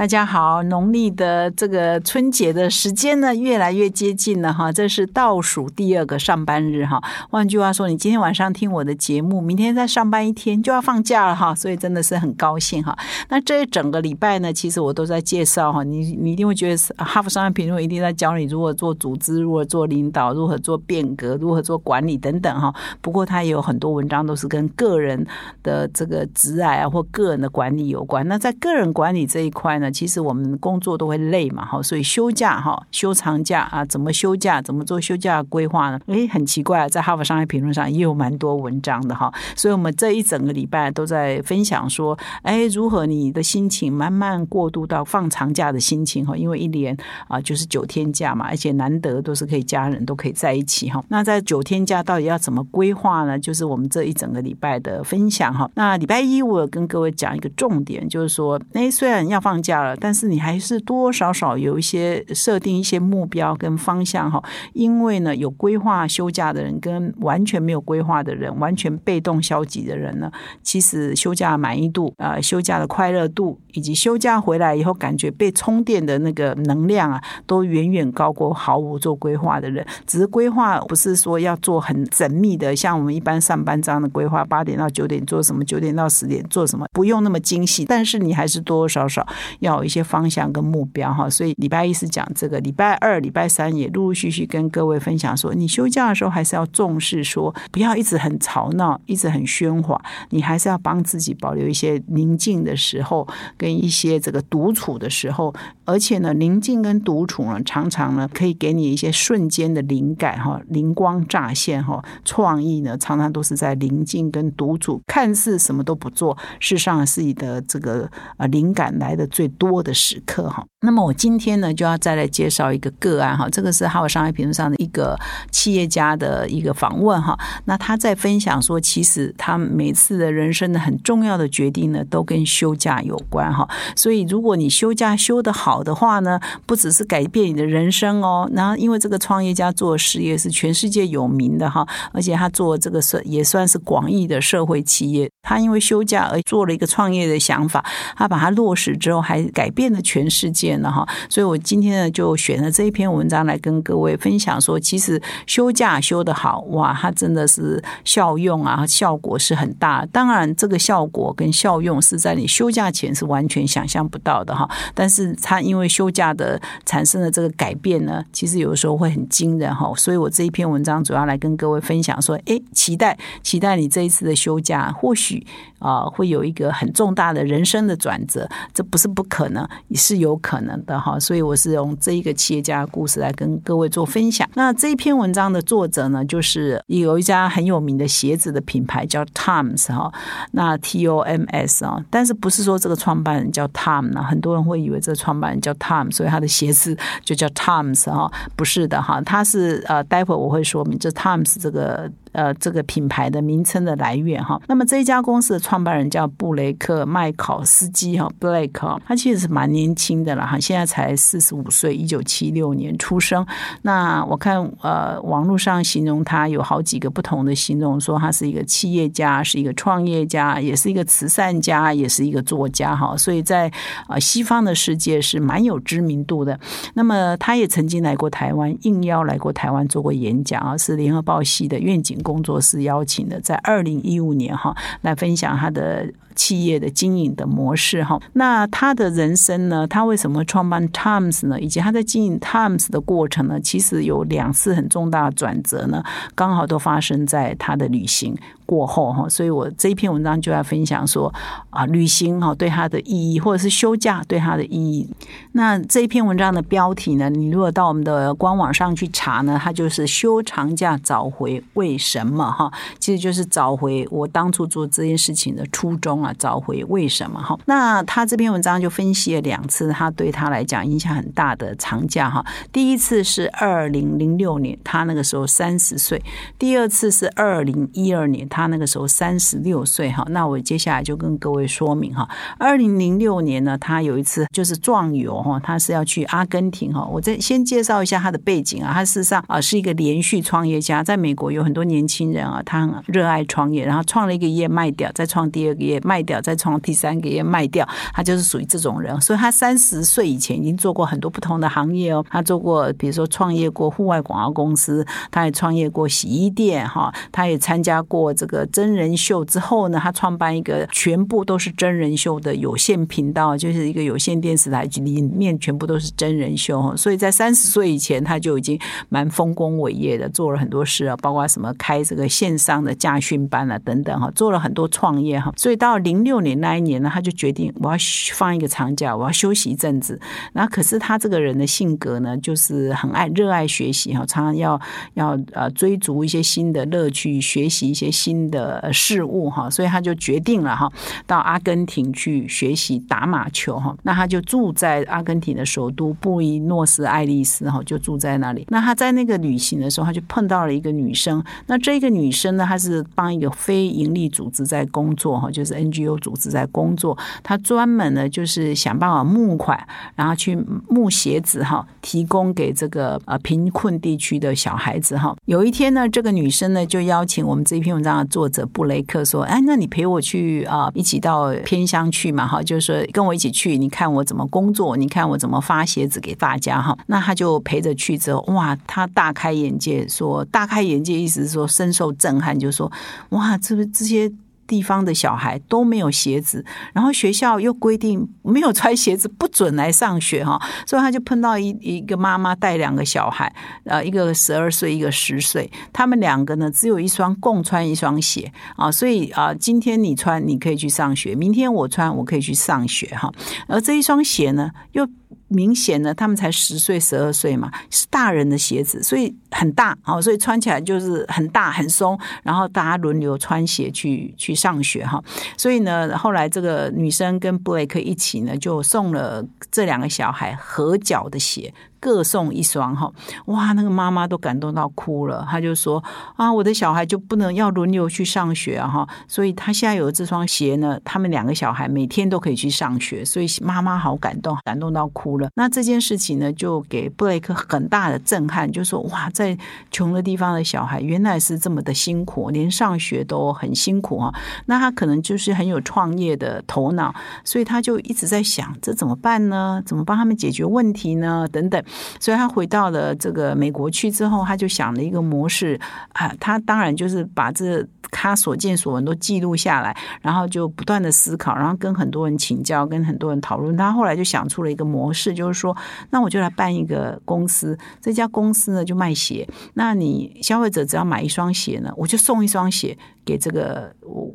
大家好，农历的这个春节的时间呢，越来越接近了哈，这是倒数第二个上班日哈。换句话说，你今天晚上听我的节目，明天再上班一天就要放假了哈，所以真的是很高兴哈。那这一整个礼拜呢，其实我都在介绍哈，你你一定会觉得《哈佛商业评论》一定在教你如何做组织，如何做领导，如何做变革，如何做管理等等哈。不过它也有很多文章都是跟个人的这个职涯啊或个人的管理有关。那在个人管理这一块呢？其实我们工作都会累嘛，哈，所以休假哈，休长假啊，怎么休假，怎么做休假规划呢？诶，很奇怪，在哈佛商业评论上也有蛮多文章的哈，所以我们这一整个礼拜都在分享说，哎，如何你的心情慢慢过渡到放长假的心情哈，因为一年啊就是九天假嘛，而且难得都是可以家人都可以在一起哈。那在九天假到底要怎么规划呢？就是我们这一整个礼拜的分享哈。那礼拜一我跟各位讲一个重点，就是说，哎，虽然要放假。但是你还是多多少少有一些设定一些目标跟方向哈，因为呢有规划休假的人跟完全没有规划的人，完全被动消极的人呢，其实休假满意度啊，休假的快乐度，以及休假回来以后感觉被充电的那个能量啊，都远远高过毫无做规划的人。只是规划不是说要做很缜密的，像我们一般上班这样的规划，八点到九点做什么，九点到十点做什么，不用那么精细，但是你还是多多少少要。有一些方向跟目标哈，所以礼拜一是讲这个，礼拜二、礼拜三也陆陆续续跟各位分享说，你休假的时候还是要重视说，不要一直很吵闹，一直很喧哗，你还是要帮自己保留一些宁静的时候，跟一些这个独处的时候，而且呢，宁静跟独处呢，常常呢可以给你一些瞬间的灵感哈，灵光乍现哈，创意呢常常都是在宁静跟独处，看似什么都不做，事实上是你的这个呃灵感来的最多。的时刻哈，那么我今天呢就要再来介绍一个个案哈，这个是哈佛商业评论上的一个企业家的一个访问哈，那他在分享说，其实他每次的人生的很重要的决定呢，都跟休假有关哈，所以如果你休假休得好的话呢，不只是改变你的人生哦，然后因为这个创业家做事业是全世界有名的哈，而且他做这个是也算是广义的社会企业，他因为休假而做了一个创业的想法，他把它落实之后还。改变了全世界了哈，所以我今天呢就选了这一篇文章来跟各位分享，说其实休假休得好哇，它真的是效用啊，效果是很大。当然，这个效果跟效用是在你休假前是完全想象不到的哈。但是它因为休假的产生的这个改变呢，其实有的时候会很惊人哈。所以我这一篇文章主要来跟各位分享说，哎，期待期待你这一次的休假，或许啊会有一个很重大的人生的转折，这不是不可。能也是有可能的哈，所以我是用这一个企业家的故事来跟各位做分享。那这一篇文章的作者呢，就是有一家很有名的鞋子的品牌叫 Toms 哈，那 T O M S 啊，但是不是说这个创办人叫 Tom 呢？很多人会以为这个创办人叫 Tom，所以他的鞋子就叫 Toms 哈，不是的哈，他是呃，待会我会说明这 Toms 这个。呃，这个品牌的名称的来源哈，那么这一家公司的创办人叫布雷克麦考斯基哈，Blake，他其实是蛮年轻的了哈，现在才四十五岁，一九七六年出生。那我看呃，网络上形容他有好几个不同的形容，说他是一个企业家，是一个创业家，也是一个慈善家，也是一个作家哈。所以在啊西方的世界是蛮有知名度的。那么他也曾经来过台湾，应邀来过台湾做过演讲啊，是联合报系的愿景。工作室邀请的，在二零一五年哈，来分享他的。企业的经营的模式哈，那他的人生呢？他为什么创办 Times 呢？以及他在经营 Times 的过程呢？其实有两次很重大的转折呢，刚好都发生在他的旅行过后哈。所以我这一篇文章就要分享说啊，旅行哈对他的意义，或者是休假对他的意义。那这一篇文章的标题呢？你如果到我们的官网上去查呢，它就是休长假找回为什么哈？其实就是找回我当初做这件事情的初衷。啊，找回为什么哈？那他这篇文章就分析了两次，他对他来讲影响很大的长假哈。第一次是二零零六年，他那个时候三十岁；第二次是二零一二年，他。那个时候三十六岁哈。那我接下来就跟各位说明哈，二零零六年呢，他有一次就是壮游哈，他是要去阿根廷哈。我再先介绍一下他的背景啊，他事实上啊是一个连续创业家，在美国有很多年轻人啊，他热爱创业，然后创了一个业卖掉，再创第二个业卖掉，再创第三个业卖掉，他就是属于这种人。所以他三十岁以前已经做过很多不同的行业哦，他做过比如说创业过户外广告公司，他也创业过洗衣店哈，他也参加过这个真人秀之后呢，他创办一个全部都是真人秀的有线频道，就是一个有线电视台，里面全部都是真人秀。所以在三十岁以前，他就已经蛮丰功伟业的，做了很多事啊，包括什么开这个线上的驾训班啊等等哈，做了很多创业哈。所以到零六年那一年呢，他就决定我要放一个长假，我要休息一阵子。那可是他这个人的性格呢，就是很爱热爱学习哈，常常要要呃追逐一些新的乐趣，学习一些新的事物哈，所以他就决定了哈，到阿根廷去学习打马球哈。那他就住在阿根廷的首都布宜诺斯艾利斯哈，就住在那里。那他在那个旅行的时候，他就碰到了一个女生。那这个女生呢，她是帮一个非营利组织在工作哈，就是 N NGO 组织在工作。他专门呢就是想办法募款，然后去募鞋子哈，提供给这个呃贫困地区的小孩子哈。有一天呢，这个女生呢就邀请我们这一篇文章的作者布雷克说：“哎，那你陪我去啊，一起到偏乡去嘛哈，就是说跟我一起去，你看我怎么工作，你看我怎么发鞋子给大家哈。”那他就陪着去之后，哇，他大开眼界，说大开眼界，意思是说深受震撼，就说哇，这这些。地方的小孩都没有鞋子，然后学校又规定没有穿鞋子不准来上学哈，所以他就碰到一一个妈妈带两个小孩，呃，一个十二岁，一个十岁，他们两个呢只有一双共穿一双鞋啊，所以啊，今天你穿你可以去上学，明天我穿我可以去上学哈，而这一双鞋呢又。明显呢，他们才十岁、十二岁嘛，是大人的鞋子，所以很大哦，所以穿起来就是很大很松。然后大家轮流穿鞋去去上学哈。所以呢，后来这个女生跟布雷克一起呢，就送了这两个小孩合脚的鞋。各送一双哈，哇，那个妈妈都感动到哭了。他就说啊，我的小孩就不能要轮流去上学啊哈，所以他现在有这双鞋呢，他们两个小孩每天都可以去上学，所以妈妈好感动，感动到哭了。那这件事情呢，就给布雷克很大的震撼，就说哇，在穷的地方的小孩原来是这么的辛苦，连上学都很辛苦啊。那他可能就是很有创业的头脑，所以他就一直在想，这怎么办呢？怎么帮他们解决问题呢？等等。所以他回到了这个美国去之后，他就想了一个模式啊，他当然就是把这他所见所闻都记录下来，然后就不断的思考，然后跟很多人请教，跟很多人讨论。他后来就想出了一个模式，就是说，那我就来办一个公司，这家公司呢就卖鞋，那你消费者只要买一双鞋呢，我就送一双鞋。给这个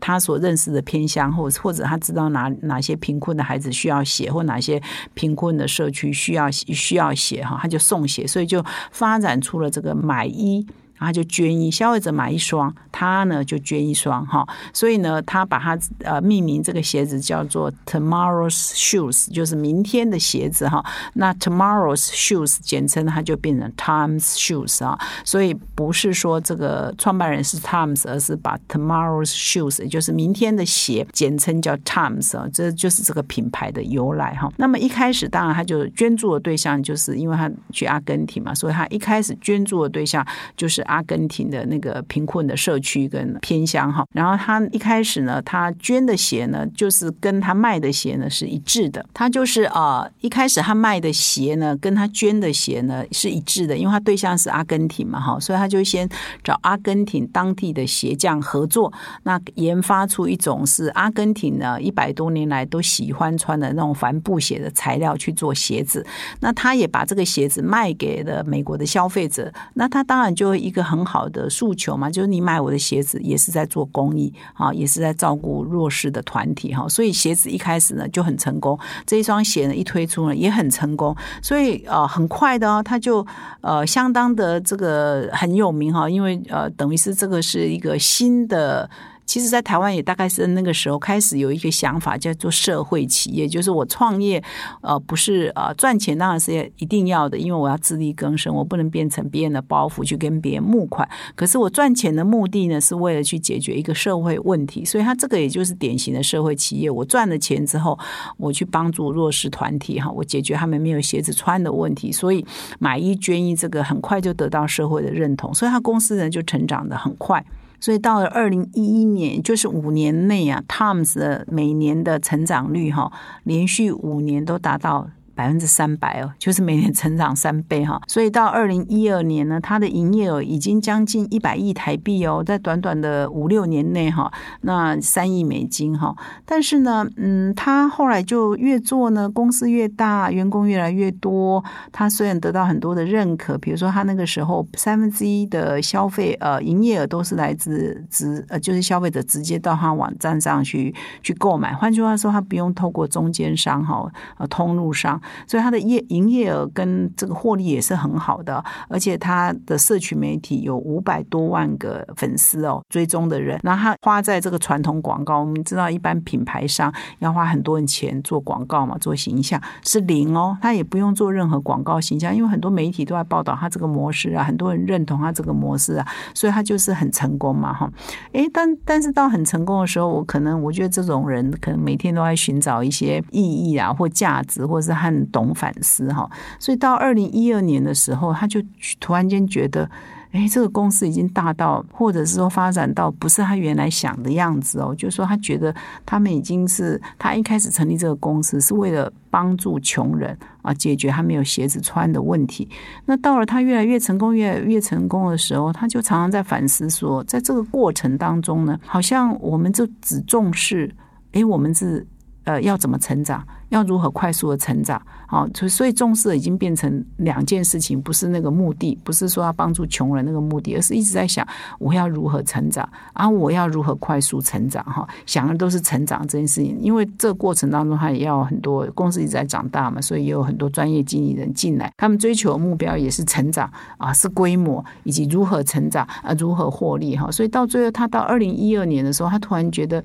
他所认识的偏乡，或或者他知道哪哪些贫困的孩子需要写，或哪些贫困的社区需要需要写哈，他就送写，所以就发展出了这个买一。然后就捐一，消费者买一双，他呢就捐一双哈，所以呢，他把它呃命名这个鞋子叫做 Tomorrow's Shoes，就是明天的鞋子哈。那 Tomorrow's Shoes 简称它就变成 Times Shoes 啊，所以不是说这个创办人是 Times，而是把 Tomorrow's Shoes，也就是明天的鞋，简称叫 Times 啊，这就是这个品牌的由来哈。那么一开始当然他就捐助的对象，就是因为他去阿根廷嘛，所以他一开始捐助的对象就是。阿根廷的那个贫困的社区跟偏乡哈，然后他一开始呢，他捐的鞋呢，就是跟他卖的鞋呢是一致的。他就是啊，一开始他卖的鞋呢，跟他捐的鞋呢是一致的，因为他对象是阿根廷嘛哈，所以他就先找阿根廷当地的鞋匠合作，那研发出一种是阿根廷呢一百多年来都喜欢穿的那种帆布鞋的材料去做鞋子。那他也把这个鞋子卖给了美国的消费者，那他当然就一。一个很好的诉求嘛，就是你买我的鞋子也是在做公益啊，也是在照顾弱势的团体哈，所以鞋子一开始呢就很成功，这一双鞋呢一推出呢也很成功，所以呃很快的哦它就呃相当的这个很有名哈，因为呃等于是这个是一个新的。其实，在台湾也大概是那个时候开始有一个想法，叫做社会企业，就是我创业，呃，不是呃赚钱当然是一定要的，因为我要自力更生，我不能变成别人的包袱去跟别人募款。可是我赚钱的目的呢，是为了去解决一个社会问题，所以它这个也就是典型的社会企业。我赚了钱之后，我去帮助弱势团体，哈，我解决他们没有鞋子穿的问题，所以买一捐一，这个很快就得到社会的认同，所以他公司呢就成长的很快。所以到了二零一一年，就是五年内啊，Tom's 的每年的成长率哈，连续五年都达到。百分之三百哦，就是每年成长三倍哈，所以到二零一二年呢，它的营业额已经将近一百亿台币哦，在短短的五六年内哈，那三亿美金哈。但是呢，嗯，他后来就越做呢，公司越大，员工越来越多。他虽然得到很多的认可，比如说他那个时候三分之一的消费呃营业额都是来自直呃，就是消费者直接到他网站上去去购买。换句话说，他不用透过中间商哈呃通路商。所以它的业营业额跟这个获利也是很好的，而且它的社群媒体有五百多万个粉丝哦，追踪的人。那他花在这个传统广告，我们知道一般品牌商要花很多钱做广告嘛，做形象是零哦，他也不用做任何广告形象，因为很多媒体都在报道他这个模式啊，很多人认同他这个模式啊，所以他就是很成功嘛，哈。诶，但但是到很成功的时候，我可能我觉得这种人可能每天都在寻找一些意义啊，或价值，或是和。懂反思哈，所以到二零一二年的时候，他就突然间觉得，哎，这个公司已经大到，或者是说发展到不是他原来想的样子哦。就是说，他觉得他们已经是他一开始成立这个公司是为了帮助穷人啊，解决他没有鞋子穿的问题。那到了他越来越成功、越来越成功的时候，他就常常在反思说，在这个过程当中呢，好像我们就只重视，哎，我们是呃要怎么成长。要如何快速的成长？好，所所以重视已经变成两件事情，不是那个目的，不是说要帮助穷人那个目的，而是一直在想我要如何成长，啊，我要如何快速成长？哈，想的都是成长这件事情。因为这过程当中，他也要很多公司一直在长大嘛，所以也有很多专业经理人进来，他们追求的目标也是成长啊，是规模以及如何成长啊，如何获利哈。所以到最后，他到二零一二年的时候，他突然觉得，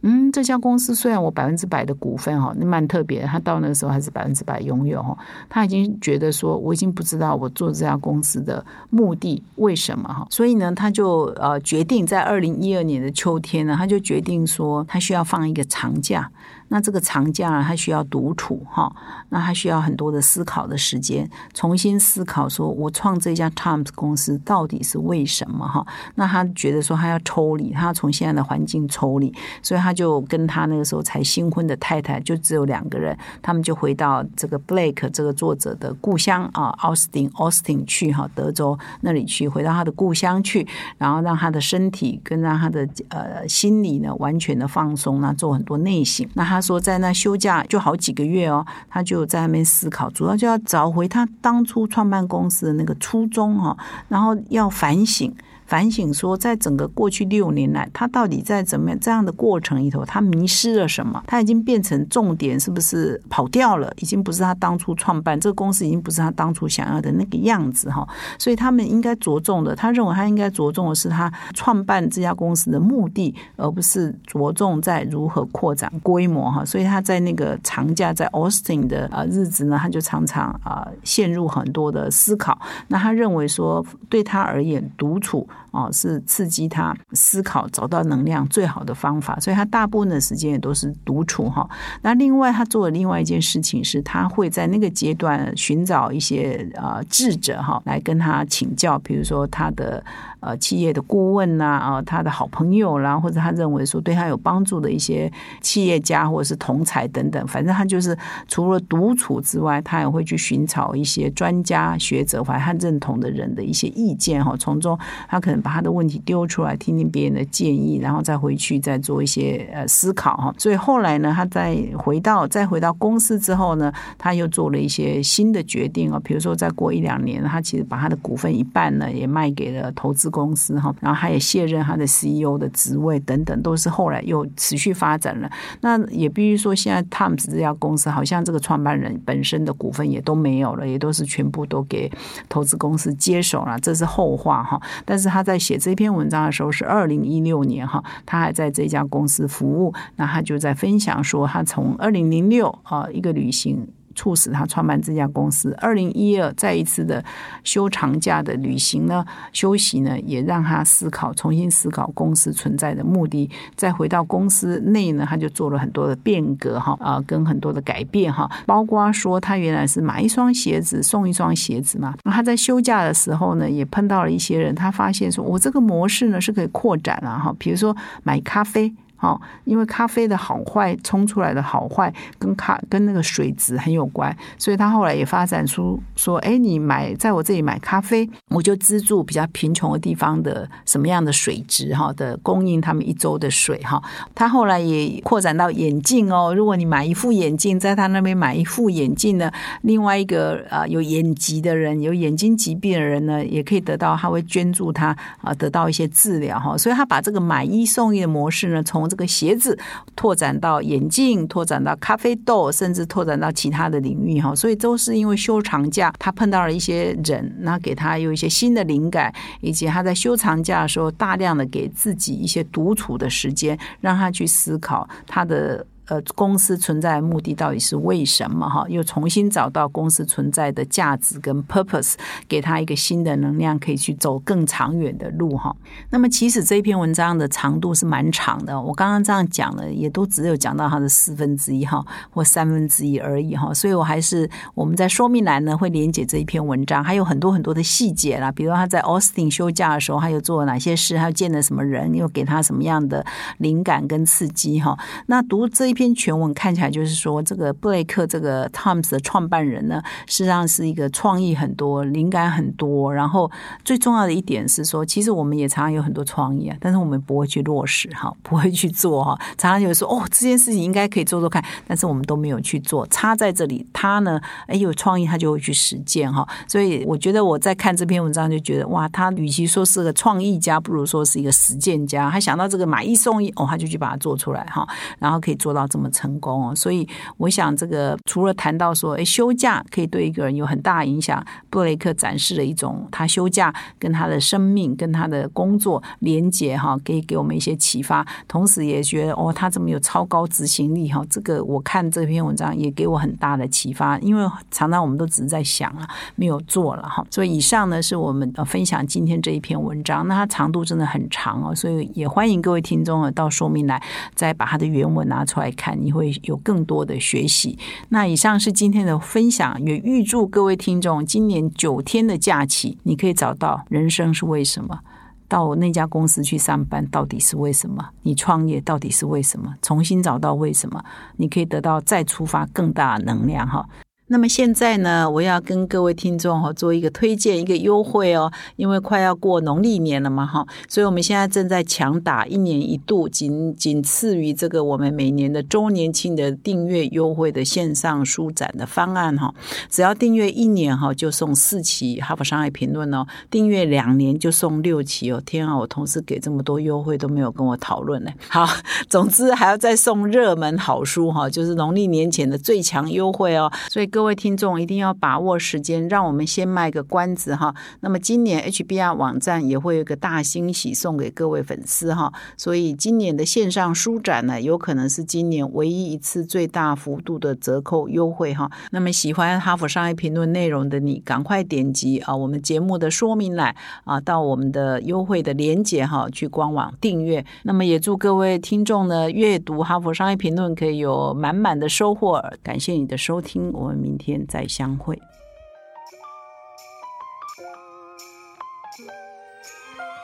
嗯，这家公司虽然我百分之百的股份哈，那曼特。别他到那个时候还是百分之百拥有哈，他已经觉得说我已经不知道我做这家公司的目的为什么哈，所以呢，他就呃决定在二零一二年的秋天呢，他就决定说他需要放一个长假。那这个长假呢，他需要独处哈，那他需要很多的思考的时间，重新思考说，我创这家 Times 公司到底是为什么哈？那他觉得说，他要抽离，他要从现在的环境抽离，所以他就跟他那个时候才新婚的太太，就只有两个人，他们就回到这个 Blake 这个作者的故乡啊，奥斯汀，Austin 去哈，德州那里去，回到他的故乡去，然后让他的身体跟让他的呃心理呢完全的放松，那做很多内省，那他。说在那休假就好几个月哦，他就在那边思考，主要就要找回他当初创办公司的那个初衷哈，然后要反省。反省说，在整个过去六年来，他到底在怎么样这样的过程里头，他迷失了什么？他已经变成重点，是不是跑掉了？已经不是他当初创办这个公司，已经不是他当初想要的那个样子哈。所以他们应该着重的，他认为他应该着重的是他创办这家公司的目的，而不是着重在如何扩展规模哈。所以他在那个长假在 Austin 的啊日子呢，他就常常啊陷入很多的思考。那他认为说，对他而言，独处。哦，是刺激他思考、找到能量最好的方法，所以他大部分的时间也都是独处哈。那另外，他做的另外一件事情是，他会在那个阶段寻找一些呃智者哈，来跟他请教，比如说他的。呃，企业的顾问呐，啊，他的好朋友啦，或者他认为说对他有帮助的一些企业家或者是同才等等，反正他就是除了独处之外，他也会去寻找一些专家学者，或者他认同的人的一些意见哈，从中他可能把他的问题丢出来，听听别人的建议，然后再回去再做一些呃思考哈。所以后来呢，他再回到再回到公司之后呢，他又做了一些新的决定哦，比如说再过一两年，他其实把他的股份一半呢也卖给了投资。公司哈，然后他也卸任他的 CEO 的职位等等，都是后来又持续发展了。那也必须说，现在 Times 这家公司好像这个创办人本身的股份也都没有了，也都是全部都给投资公司接手了，这是后话哈。但是他在在写这篇文章的时候是二零一六年哈，他还在这家公司服务，那他就在分享说，他从二零零六啊一个旅行。促使他创办这家公司。二零一二再一次的休长假的旅行呢，休息呢，也让他思考，重新思考公司存在的目的。再回到公司内呢，他就做了很多的变革哈啊，跟很多的改变哈，包括说他原来是买一双鞋子送一双鞋子嘛。那他在休假的时候呢，也碰到了一些人，他发现说我这个模式呢是可以扩展了哈，比如说买咖啡。哦，因为咖啡的好坏冲出来的好坏跟咖跟那个水质很有关，所以他后来也发展出说，哎，你买在我这里买咖啡，我就资助比较贫穷的地方的什么样的水质哈的供应他们一周的水哈。他后来也扩展到眼镜哦，如果你买一副眼镜，在他那边买一副眼镜呢，另外一个啊有眼疾的人，有眼睛疾病的人呢，也可以得到，他会捐助他啊得到一些治疗哈。所以他把这个买一送一的模式呢，从这个鞋子拓展到眼镜，拓展到咖啡豆，甚至拓展到其他的领域哈，所以都是因为休长假，他碰到了一些人，那给他有一些新的灵感，以及他在休长假的时候，大量的给自己一些独处的时间，让他去思考他的。呃，公司存在的目的到底是为什么？哈，又重新找到公司存在的价值跟 purpose，给他一个新的能量，可以去走更长远的路。哈，那么其实这一篇文章的长度是蛮长的，我刚刚这样讲了，也都只有讲到它的四分之一哈，或三分之一而已哈。所以我还是我们在说明栏呢会连接这一篇文章，还有很多很多的细节啦，比如他在 Austin 休假的时候，他又做了哪些事，他又见了什么人，又给他什么样的灵感跟刺激哈。那读这。一篇篇全文看起来就是说，这个布雷克这个 Tom's 的创办人呢，实际上是一个创意很多、灵感很多。然后最重要的一点是说，其实我们也常常有很多创意啊，但是我们不会去落实哈，不会去做哈。常常有说哦，这件事情应该可以做做看，但是我们都没有去做。差在这里，他呢，哎有创意，他就会去实践哈。所以我觉得我在看这篇文章就觉得，哇，他与其说是个创意家，不如说是一个实践家。他想到这个买一送一，哦，他就去把它做出来哈，然后可以做到。这么成功哦，所以我想这个除了谈到说，哎，休假可以对一个人有很大影响，布雷克展示了一种他休假跟他的生命跟他的工作连接哈，可以给我们一些启发。同时也觉得哦，他这么有超高执行力哈，这个我看这篇文章也给我很大的启发，因为常常我们都只是在想啊，没有做了哈。所以以上呢是我们分享今天这一篇文章，那它长度真的很长哦，所以也欢迎各位听众啊到说明来再把它的原文拿出来。看你会有更多的学习。那以上是今天的分享，也预祝各位听众今年九天的假期，你可以找到人生是为什么？到那家公司去上班到底是为什么？你创业到底是为什么？重新找到为什么？你可以得到再出发更大能量哈。那么现在呢，我要跟各位听众哈做一个推荐，一个优惠哦，因为快要过农历年了嘛哈，所以我们现在正在强打一年一度，仅仅次于这个我们每年的周年庆的订阅优惠的线上书展的方案哈，只要订阅一年哈，就送四期《哈佛商业评论》哦，订阅两年就送六期哦。天啊，我同事给这么多优惠都没有跟我讨论呢。好，总之还要再送热门好书哈，就是农历年前的最强优惠哦，所以各。各位听众一定要把握时间，让我们先卖个关子哈。那么今年 HBR 网站也会有个大惊喜送给各位粉丝哈。所以今年的线上书展呢，有可能是今年唯一一次最大幅度的折扣优惠哈。那么喜欢哈佛商业评论内容的你，赶快点击啊我们节目的说明栏啊，到我们的优惠的链接哈，去官网订阅。那么也祝各位听众呢，阅读哈佛商业评论可以有满满的收获。感谢你的收听，我们明。天再相会。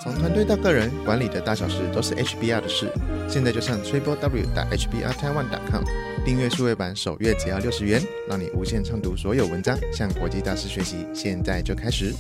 从团队到个人，管理的大小事都是 HBR 的事。现在就上 triple w 打 hbr taiwan com 订阅数位版，首月只要六十元，让你无限畅读所有文章，向国际大师学习。现在就开始。